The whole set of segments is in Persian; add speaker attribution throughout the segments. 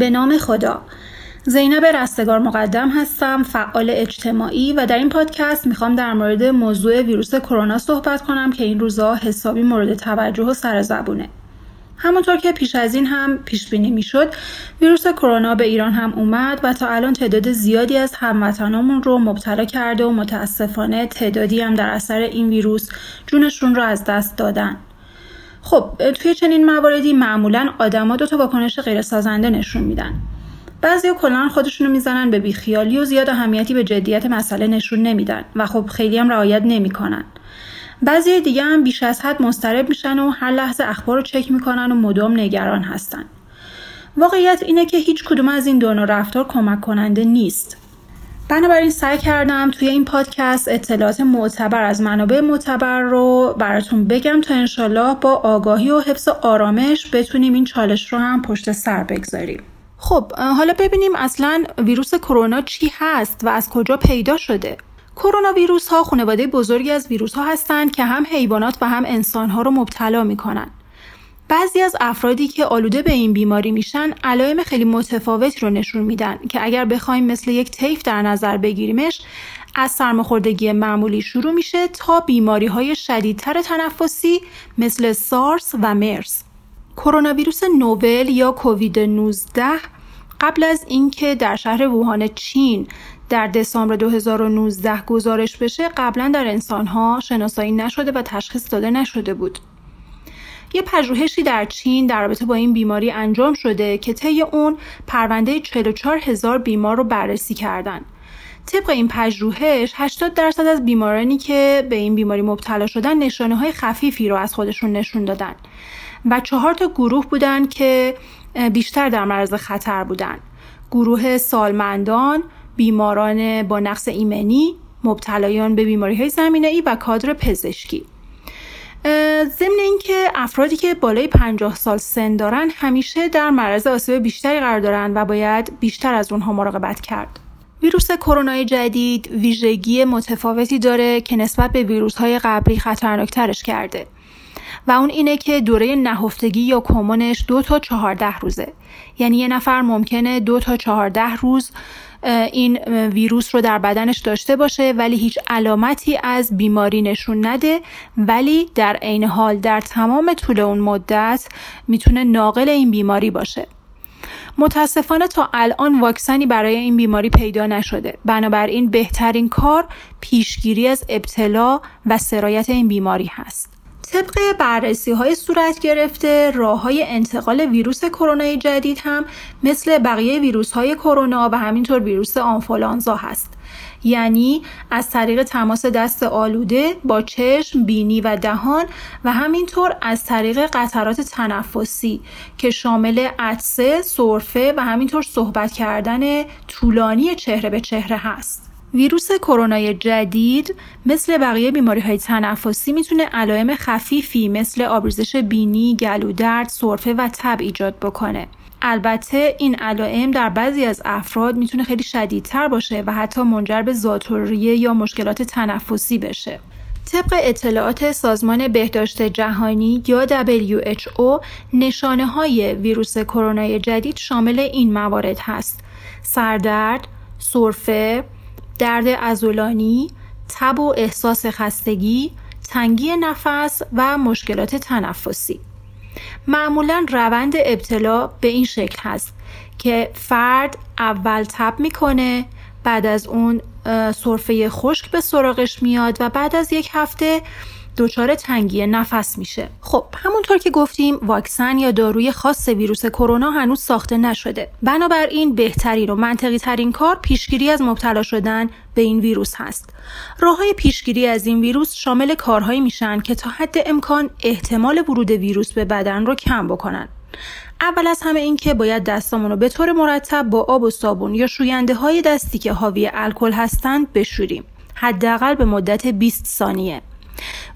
Speaker 1: به نام خدا. زینب رستگار مقدم هستم فعال اجتماعی و در این پادکست می‌خوام در مورد موضوع ویروس کرونا صحبت کنم که این روزها حسابی مورد توجه و سر زبونه. همونطور که پیش از این هم پیش بینی می‌شد ویروس کرونا به ایران هم اومد و تا الان تعداد زیادی از هموطنامون رو مبتلا کرده و متاسفانه تعدادی هم در اثر این ویروس جونشون رو از دست دادن. خب توی چنین مواردی معمولا آدما دو تا واکنش غیر سازنده نشون میدن. بعضی کلا خودشونو می‌زنن به بیخیالی و زیاد اهمیتی به جدیت مسئله نشون نمیدن و خب خیلی هم رعایت نمی‌کنن. بعضی دیگه هم بیش از حد مضطرب میشن و هر لحظه اخبار رو چک می‌کنن و مدام نگران هستن. واقعیت اینه که هیچ کدوم از این دو رفتار کمک کننده نیست. بنابراین سعی کردم توی این پادکست اطلاعات معتبر از منابع معتبر رو براتون بگم تا انشالله با آگاهی و حفظ آرامش بتونیم این چالش رو هم پشت سر بگذاریم. خب حالا ببینیم اصلا ویروس کرونا چی هست و از کجا پیدا شده. کرونا ویروس ها خانواده بزرگی از ویروس ها هستند که هم حیوانات و هم انسان ها رو مبتلا می‌کنن. بعضی از افرادی که آلوده به این بیماری میشن علائم خیلی متفاوتی رو نشون میدن که اگر بخوایم مثل یک طیف در نظر بگیریمش از سرماخوردگی معمولی شروع میشه تا بیماری های شدیدتر تنفسی مثل سارس و مرس. کرونا ویروس نوول یا کووید 19 قبل از اینکه در شهر ووهان چین در دسامبر 2019 گزارش بشه قبلا در انسانها شناسایی نشده و تشخیص داده نشده بود. یه پژوهشی در چین در رابطه با این بیماری انجام شده که طی اون پرونده 44 هزار بیمار رو بررسی کردن. طبق این پژوهش 80 درصد از بیمارانی که به این بیماری مبتلا شدن نشانه های خفیفی رو از خودشون نشون دادن و چهار تا گروه بودن که بیشتر در معرض خطر بودن گروه سالمندان، بیماران با نقص ایمنی، مبتلایان به بیماری های زمینه ای و کادر پزشکی ضمن اینکه افرادی که بالای 50 سال سن دارن همیشه در معرض آسیب بیشتری قرار دارن و باید بیشتر از اونها مراقبت کرد. ویروس کرونا جدید ویژگی متفاوتی داره که نسبت به ویروس های قبلی خطرناکترش کرده و اون اینه که دوره نهفتگی یا کمونش دو تا چهارده روزه یعنی یه نفر ممکنه دو تا چهارده روز این ویروس رو در بدنش داشته باشه ولی هیچ علامتی از بیماری نشون نده. ولی در عین حال در تمام طول اون مدت می‌تونه ناقل این بیماری باشه. متاسفانه تا الان واکسنی برای این بیماری پیدا نشده. بنابراین بهترین کار پیشگیری از ابتلا و سرایت این بیماری هست. طبق بررسی های صورت گرفته راه های انتقال ویروس کرونا جدید هم مثل بقیه ویروس های کرونا و همینطور ویروس آنفولانزا هست یعنی از طریق تماس دست آلوده با چشم، بینی و دهان و همینطور از طریق قطرات تنفسی که شامل عطسه، سرفه و همینطور صحبت کردن طولانی چهره به چهره هست. ویروس کرونا جدید مثل بقیه بیماری های تنفسی می‌تونه علائم خفیفی مثل آبریزش بینی، گلودرد، سرفه و تب ایجاد بکنه. البته این علائم در بعضی از افراد می‌تونه خیلی شدیدتر باشه و حتی منجر به زاتوریه یا مشکلات تنفسی بشه. طبق اطلاعات سازمان بهداشت جهانی یا WHO نشانه های ویروس کرونا جدید شامل این موارد هست. سردرد، سرفه، درد ازولانی، تب و احساس خستگی، تنگی نفس و مشکلات تنفسی. معمولا روند ابتلا به این شکل هست که فرد اول تب می‌کنه بعد از اون سرفه خشک به سراغش میاد و بعد از یک هفته دچار تنگی نفس میشه. خب همونطور که گفتیم واکسن یا داروی خاص ویروس کرونا هنوز ساخته نشده. بنابراین بهترین و منطقی ترین کار پیشگیری از مبتلا شدن به این ویروس هست. راه های پیشگیری از این ویروس شامل کارهایی میشن که تا حد امکان احتمال ورود ویروس به بدن رو کم بکنن. اول از همه این که باید دستامون رو به طور مرتب با آب و صابون یا شوینده های دستی که حاوی الکل هستند بشوریم. حداقل به مدت 20 ثانیه.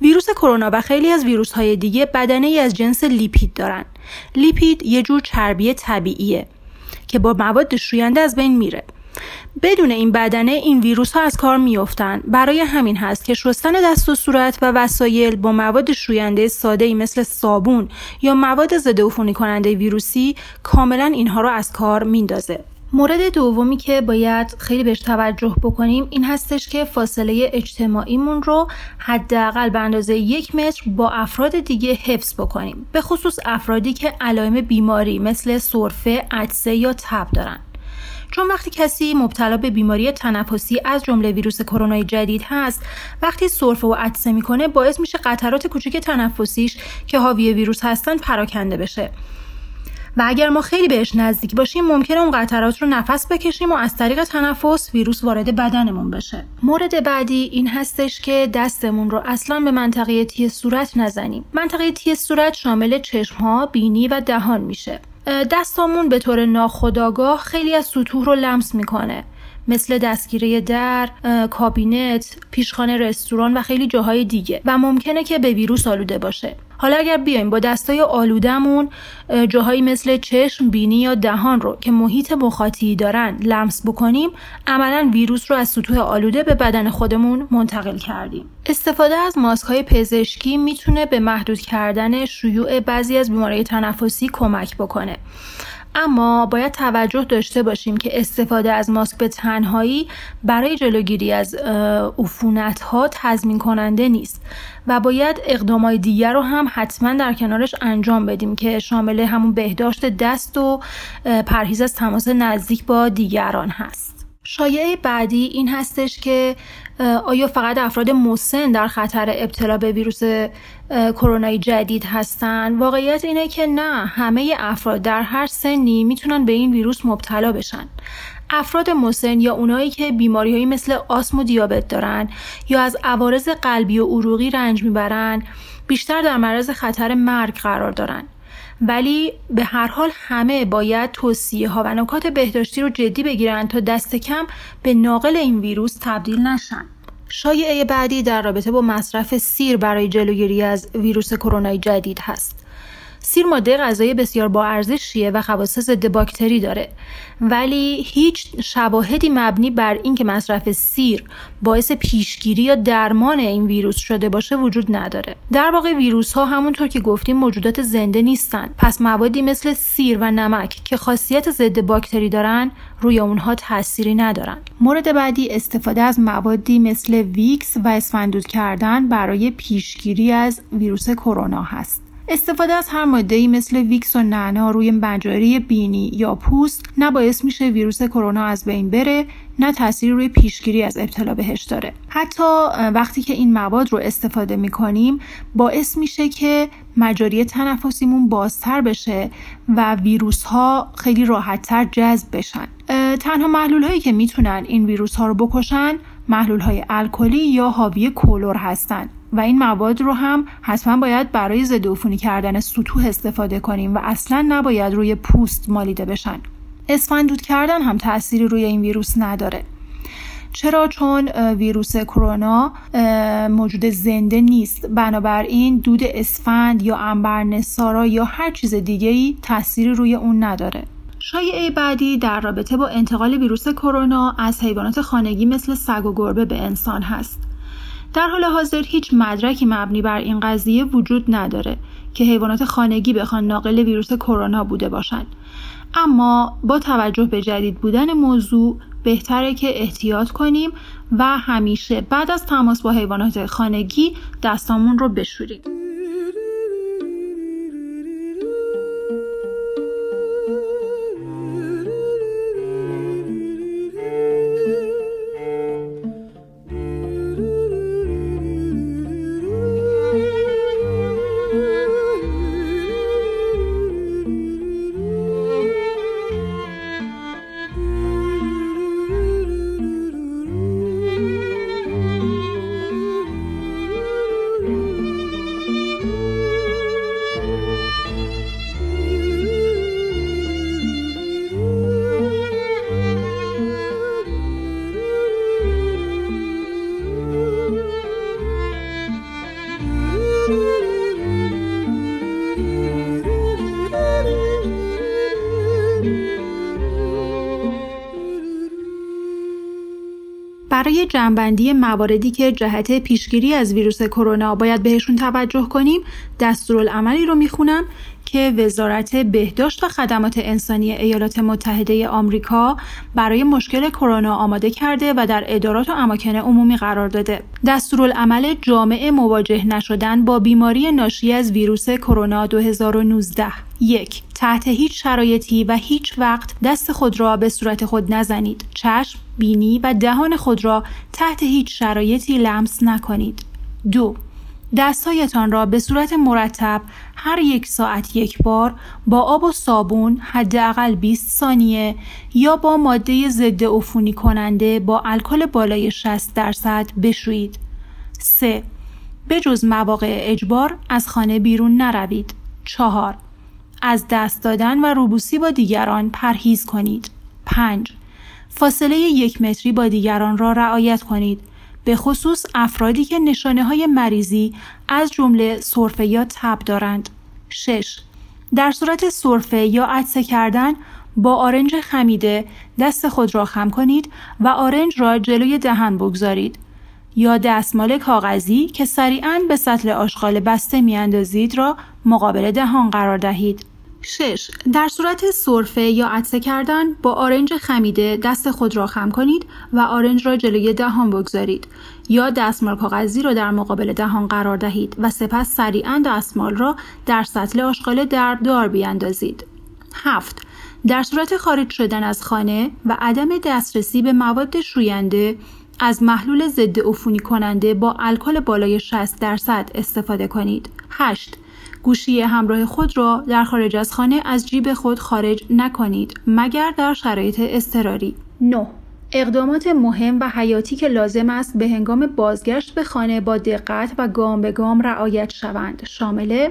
Speaker 1: ویروس کرونا و خیلی از ویروس های دیگه بدنه ای از جنس لیپید دارن. لیپید یه جور چربی طبیعیه که با مواد شوینده از بین میره. بدون این بدنه این ویروس ها از کار میافتند برای همین هست که شستن دست و صورت و وسایل با مواد شوینده ساده ای مثل صابون یا مواد ضد عفونی کننده ویروسی کاملا اینها رو از کار میندازه. مورد دومی که باید خیلی بهش توجه بکنیم این هستش که فاصله اجتماعیمون رو حداقل به اندازه یک متر با افراد دیگه حفظ بکنیم. به خصوص افرادی که علائم بیماری مثل سرفه، عطسه یا تب دارن. چون وقتی کسی مبتلا به بیماری تنفسی از جمله ویروس کرونا جدید هست وقتی سرفه و عطسه می‌کنه باعث میشه قطرات کوچک تنفسیش که حاوی ویروس هستن پراکنده بشه. و اگر ما خیلی بهش نزدیک باشیم ممکنه اون قطرات رو نفس بکشیم و از طریق تنفس ویروس وارد بدنمون بشه. مورد بعدی این هستش که دستمون رو اصلا به منطقه تی صورت نزنیم. منطقه تی صورت شامل چشم ها بینی و دهان میشه. دستامون به طور ناخودآگاه خیلی از سطوح رو لمس می‌کنه. مثل دستگیره در، کابینت، پیشخانه رستوران و خیلی جاهای دیگه. و ممکنه که به ویروس آلوده باشه. حالا اگر بیایم با دستای آلودهمون جاهایی مثل چشم، بینی یا دهان رو که محیط مخاطی دارن لمس بکنیم عملا ویروس رو از سطوح آلوده به بدن خودمون منتقل کردیم. استفاده از ماسک های پزشکی می‌تونه به محدود کردن شیوع بعضی از بیماری تنفسی کمک بکنه. اما باید توجه داشته باشیم که استفاده از ماسک به تنهایی برای جلوگیری از عفونت ها تضمین کننده نیست و باید اقدامای دیگر رو هم حتما در کنارش انجام بدیم که شامل همون بهداشت دست و پرهیز از تماس نزدیک با دیگران هست. شایعه بعدی این هستش که آیا فقط افراد مسن در خطر ابتلا به ویروس کرونا جدید هستن. واقعیت اینه که نه همه افراد در هر سنی می‌تونن به این ویروس مبتلا بشن. افراد مسن یا اونایی که بیماریهایی مثل آسم و دیابت دارن یا از عوارض قلبی و عروقی رنج می‌برن بیشتر در معرض خطر مرگ قرار دارن. ولی به هر حال همه باید توصیه ها و نکات بهداشتی رو جدی بگیرن تا دست کم به ناقل این ویروس تبدیل نشن. شایعه بعدی در رابطه با مصرف سیر برای جلوگیری از ویروس کرونا جدید هست. سیر ماده غذایی بسیار با ارزشیه و خواص ضد باکتری داره. ولی هیچ شواهدی مبنی بر اینکه مصرف سیر باعث پیشگیری یا درمان این ویروس شده باشه وجود نداره. در واقع ویروس ها همونطور که گفتیم موجودات زنده نیستن. پس موادی مثل سیر و نمک که خاصیت ضد باکتری دارن روی اونها تأثیری ندارن. مورد بعدی استفاده از موادی مثل ویکس و اسفند دود کردن برای پیشگیری از ویروس کرونا هست. استفاده از هر ماده مثل ویکس و نعنا روی مجاری بینی یا پوست نه باعث میشه ویروس کرونا از بین بره نه تاثیر روی پیشگیری از ابتلا بهش داره. حتی وقتی که این مواد رو استفاده می‌کنیم باعث میشه که مجاری تنفسیمون بازتر بشه و ویروس ها خیلی راحتتر جذب بشن. تنها محلول هایی که می‌تونن این ویروس ها رو بکشن محلول های الکلی یا حاوی کلور هستند و این مواد رو هم حتما باید برای ضد کردن سطوح استفاده کنیم و اصلا نباید روی پوست مالیده بشن. اسفندود کردن هم تأثیری روی این ویروس نداره. چرا؟ چون ویروس کرونا موجود زنده نیست. بنابراین دود اسفند یا انبر نسارا یا هر چیز دیگه ای تأثیری روی اون نداره. شایعه بعدی در رابطه با انتقال ویروس کرونا از حیوانات خانگی مثل سگ و گربه به انسان هست. در حال حاضر هیچ مدرکی مبنی بر این قضیه وجود نداره که حیوانات خانگی بخوان ناقل ویروس کرونا بوده باشند اما با توجه به جدید بودن موضوع بهتره که احتیاط کنیم و همیشه بعد از تماس با حیوانات خانگی دستامون رو بشوریم. جنبندی مواردی که جهت پیشگیری از ویروس کرونا باید بهشون توجه کنیم دستورالعملی رو می‌خونم. که وزارت بهداشت و خدمات انسانی ایالات متحده آمریکا برای مشکل کرونا آماده کرده و در ادارات و اماکن عمومی قرار داده. دستورالعمل جامع مواجه نشدن با بیماری ناشی از ویروس کرونا 2019 یک تحت هیچ شرایطی و هیچ وقت دست خود را به صورت خود نزنید. چشم، بینی و دهان خود را تحت هیچ شرایطی لمس نکنید. دو دستهایتان را به صورت مرتب هر یک ساعت یک بار با آب و صابون حداقل 20 ثانیه یا با ماده ضد عفونی کننده با الکل بالای 60 درصد بشویید. 3. به جز مواقع اجبار از خانه بیرون نروید. 4. از دست دادن و روبوسی با دیگران پرهیز کنید. 5. فاصله یک متری با دیگران را رعایت کنید به خصوص افرادی که نشانه های مریضی از جمله سرفه یا تب دارند. 6. در صورت سرفه یا عدسه کردن با آرنج خمیده دست خود را خم کنید و آرنج را جلوی دهن بگذارید یا دستمال کاغذی که سریعا به سطل آشغال بسته میاندازید را مقابل دهان قرار دهید. 6. در صورت سرفه یا عطسه کردن با آرنج خمیده دست خود را خم کنید و آرنج را جلوی دهان بگذارید یا دستمال کاغذی را در مقابل دهان قرار دهید و سپس سریعا دستمال را در سطل آشغال دار بیاندازید. 7. در صورت خارج شدن از خانه و عدم دسترسی به مواد شوینده از محلول ضد عفونی کننده با الکل بالای 60 درصد استفاده کنید. 8. گوشی همراه خود را در خارج از خانه از جیب خود خارج نکنید مگر در شرایط اضطراری. 9 اقدامات مهم و حیاتی که لازم است به هنگام بازگشت به خانه با دقت و گام به گام رعایت شوند. شامل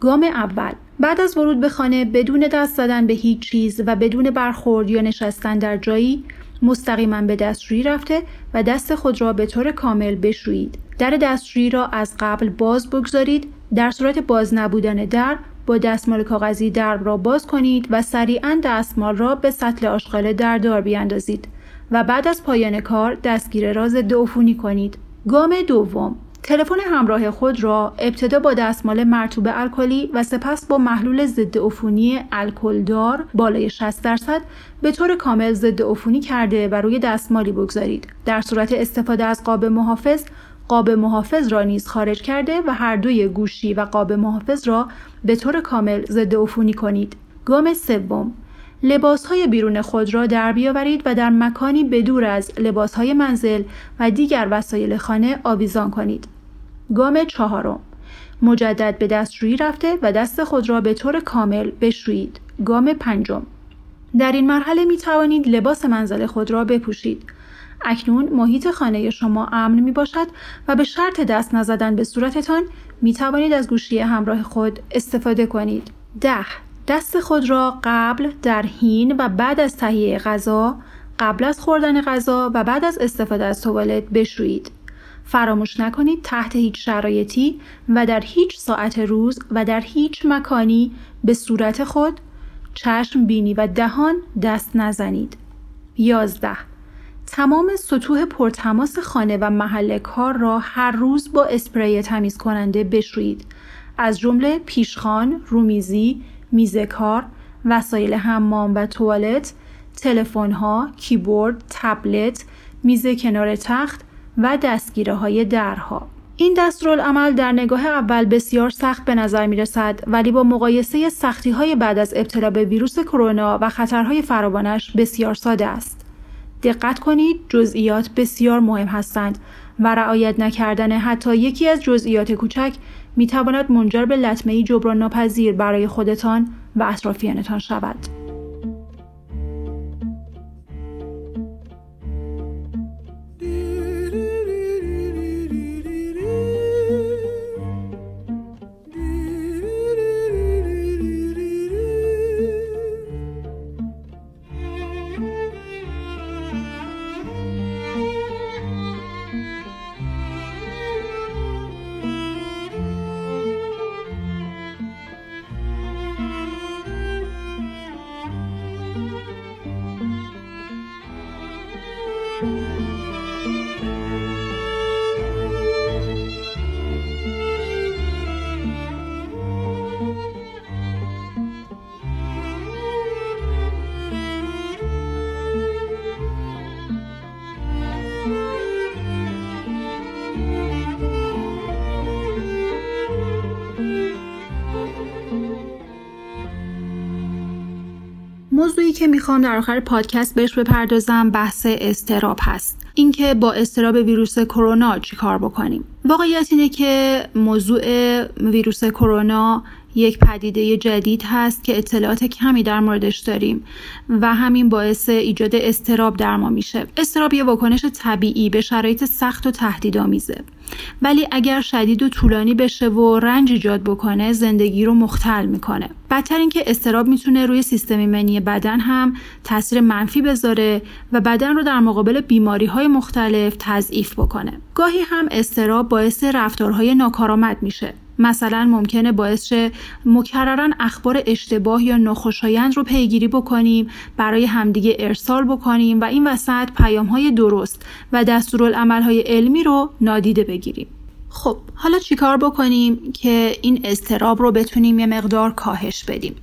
Speaker 1: گام اول بعد از ورود به خانه بدون دست زدن به هیچ چیز و بدون برخورد یا نشستن در جایی مستقیما به دستشویی رفته و دست خود را به طور کامل بشویید. در دستشویی را از قبل باز بگذارید در صورت باز نبودن در با دستمال کاغذی درب را باز کنید و سریعا دستمال را به سطل آشغال در دار بیاندازید و بعد از پایان کار دستگیر را ضد عفونی کنید. گام دوم تلفن همراه خود را ابتدا با دستمال مرتوب الکلی و سپس با محلول ضد عفونی الکلدار بالای 60 درصد به طور کامل ضد عفونی کرده و روی دستمالی بگذارید. در صورت استفاده از قاب محافظ قاب محافظ را نیز خارج کرده و هر دوی گوشی و قاب محافظ را به طور کامل ضد عفونی کنید. گام سوم لباس های بیرون خود را در بیاورید و در مکانی بدور از لباس های منزل و دیگر وسایل خانه آویزان کنید. گام چهارم مجدد به دستشویی رفته و دست خود را به طور کامل بشویید. گام پنجم در این مرحله می توانید لباس منزل خود را بپوشید. اکنون محیط خانه شما امن می باشد و به شرط دست نزدن به صورتتان می توانید از گوشی همراه خود استفاده کنید. ده دست خود را قبل در حین و بعد از تهیه غذا قبل از خوردن غذا و بعد از استفاده از توالت بشویید. فراموش نکنید تحت هیچ شرایطی و در هیچ ساعت روز و در هیچ مکانی به صورت خود چشم بینی و دهان دست نزنید. 11. تمام سطوح پرتماس خانه و محل کار را هر روز با اسپری تمیز کننده بشویید از جمله پیشخان، رومیزی، میز کار، وسایل حمام و توالت، تلفن‌ها، کیبورد، تبلت، میز کنار تخت و دستگیره های درها. این دستورالعمل در نگاه اول بسیار سخت به نظر می رسد ولی با مقایسه سختی های بعد از ابتلا به ویروس کرونا و خطرهای فراوانش بسیار ساده است. دقت کنید جزئیات بسیار مهم هستند و رعایت نکردن حتی یکی از جزئیات کوچک می تواند منجر به لطمه جبران ناپذیر برای خودتان و اطرافیانتان شود. که می‌خوام در آخر پادکست بهش بپردازم بحث استراب هست. اینکه با استراب ویروس کرونا چیکار بکنیم؟ واقعیت اینه که موضوع ویروس کرونا یک پدیده جدید هست که اطلاعات کمی در موردش داریم و همین باعث ایجاد استراب در ما میشه. استراب یه واکنش طبیعی به شرایط سخت و تهدیدآمیزه. ولی اگر شدید و طولانی بشه و رنج ایجاد بکنه زندگی رو مختل می‌کنه. بدتر اینکه استراب می‌تونه روی سیستم ایمنی بدن هم تاثیر منفی بذاره و بدن رو در مقابل بیماری های مختلف تضعیف بکنه. گاهی هم استراب باعث رفتارهای ناکارآمد میشه. مثلا ممکنه باعث شه مکررا اخبار اشتباه یا ناخوشایند رو پیگیری بکنیم برای همدیگه ارسال بکنیم و این وسط پیام های درست و دستورالعمل های علمی رو نادیده بگیریم. خب حالا چیکار بکنیم که این استراب رو بتونیم یه مقدار کاهش بدیم؟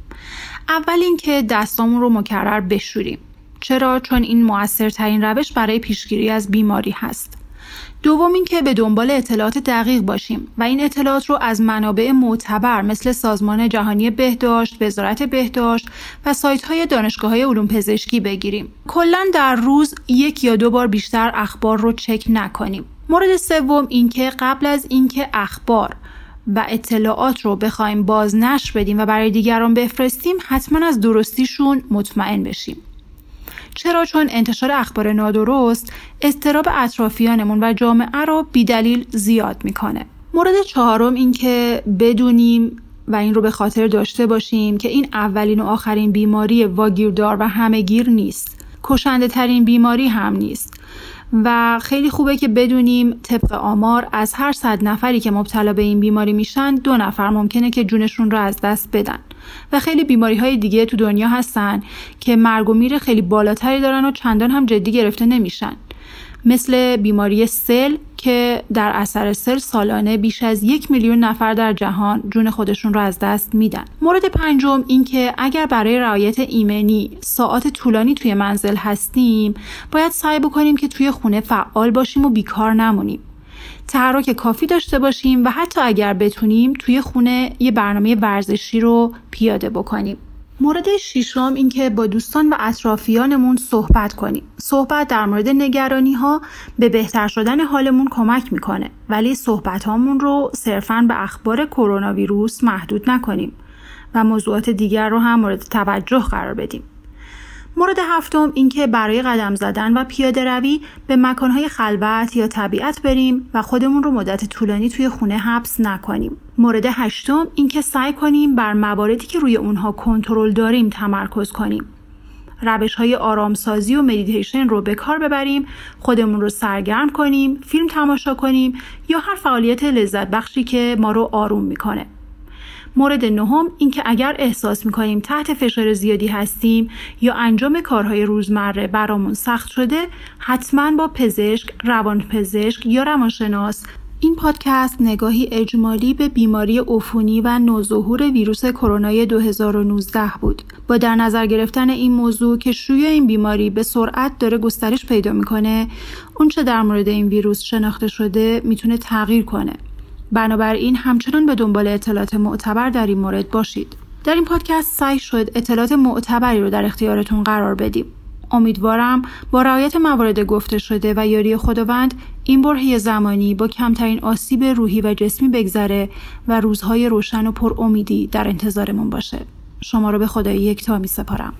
Speaker 1: اول اینکه دستامون رو مکرر بشوریم. چرا؟ چون این موثرترین روش برای پیشگیری از بیماری هست. دوم اینکه به دنبال اطلاعات دقیق باشیم و این اطلاعات رو از منابع معتبر مثل سازمان جهانی بهداشت، وزارت بهداشت و سایت های دانشگاه های علوم پزشکی بگیریم. کلا در روز یک یا دو بار بیشتر اخبار رو چک نکنیم. مورد سوم اینکه قبل از اینکه اخبار و اطلاعات رو بخوایم باز نشر بدیم و برای دیگران بفرستیم حتما از درستیشون مطمئن بشیم. چرا چون انتشار اخبار نادرست استراب اطرافیانمون و جامعه رو بیدلیل زیاد می‌کنه. مورد چهارم این که بدونیم و این رو به خاطر داشته باشیم که این اولین و آخرین بیماری واگیردار و همهگیر نیست. کشنده ترین بیماری هم نیست. و خیلی خوبه که بدونیم طبق آمار از هر صد نفری که مبتلا به این بیماری میشن دو نفر ممکنه که جونشون رو از دست بدن. و خیلی بیماری های دیگه تو دنیا هستن که مرگ و میر خیلی بالاتری دارن و چندان هم جدی گرفته نمیشن. مثل بیماری سل که در اثر سل سالانه بیش از یک میلیون نفر در جهان جون خودشون رو از دست میدن. مورد پنجم این که اگر برای رعایت ایمنی ساعات طولانی توی منزل هستیم باید سعی بکنیم که توی خونه فعال باشیم و بیکار نمونیم. تحرک کافی داشته باشیم و حتی اگر بتونیم توی خونه یه برنامه ورزشی رو پیاده بکنیم. مورد ششم اینکه با دوستان و اطرافیانمون صحبت کنیم. صحبت در مورد نگرانی ها به بهتر شدن حالمون کمک می‌کنه ولی صحبت هامون رو صرفا به اخبار کرونا ویروس محدود نکنیم و موضوعات دیگر رو هم مورد توجه قرار بدیم. مورد هفتم اینکه برای قدم زدن و پیاده روی به مکانهای خلوت یا طبیعت بریم و خودمون رو مدت طولانی توی خونه حبس نکنیم. مورد هشتم اینکه سعی کنیم بر مواردی که روی اونها کنترل داریم تمرکز کنیم. روش های آرامسازی و مدیتیشن رو به کار ببریم خودمون رو سرگرم کنیم فیلم تماشا کنیم یا هر فعالیت لذت بخشی که ما رو آروم می‌کنه مورد نهم اینکه اگر احساس می‌کنیم تحت فشار زیادی هستیم یا انجام کارهای روزمره برامون سخت شده حتما با پزشک، روانپزشک یا روانشناس این پادکست نگاهی اجمالی به بیماری عفونی و نوظهور ویروس کرونا 2019 بود. با در نظر گرفتن این موضوع که شیوع این بیماری به سرعت داره گسترش پیدا می‌کنه، اونچه در مورد این ویروس شناخته شده می‌تونه تغییر کنه. بنابراین همچنان به دنبال اطلاعات معتبر در این مورد باشید. در این پادکست سعی شد اطلاعات معتبری رو در اختیارتون قرار بدیم. امیدوارم با رعایت موارد گفته شده و یاری خداوند این برهه زمانی با کمترین آسیب روحی و جسمی بگذره و روزهای روشن و پر امیدی در انتظارمون باشه. شما رو به خدای یکتا می سپارم.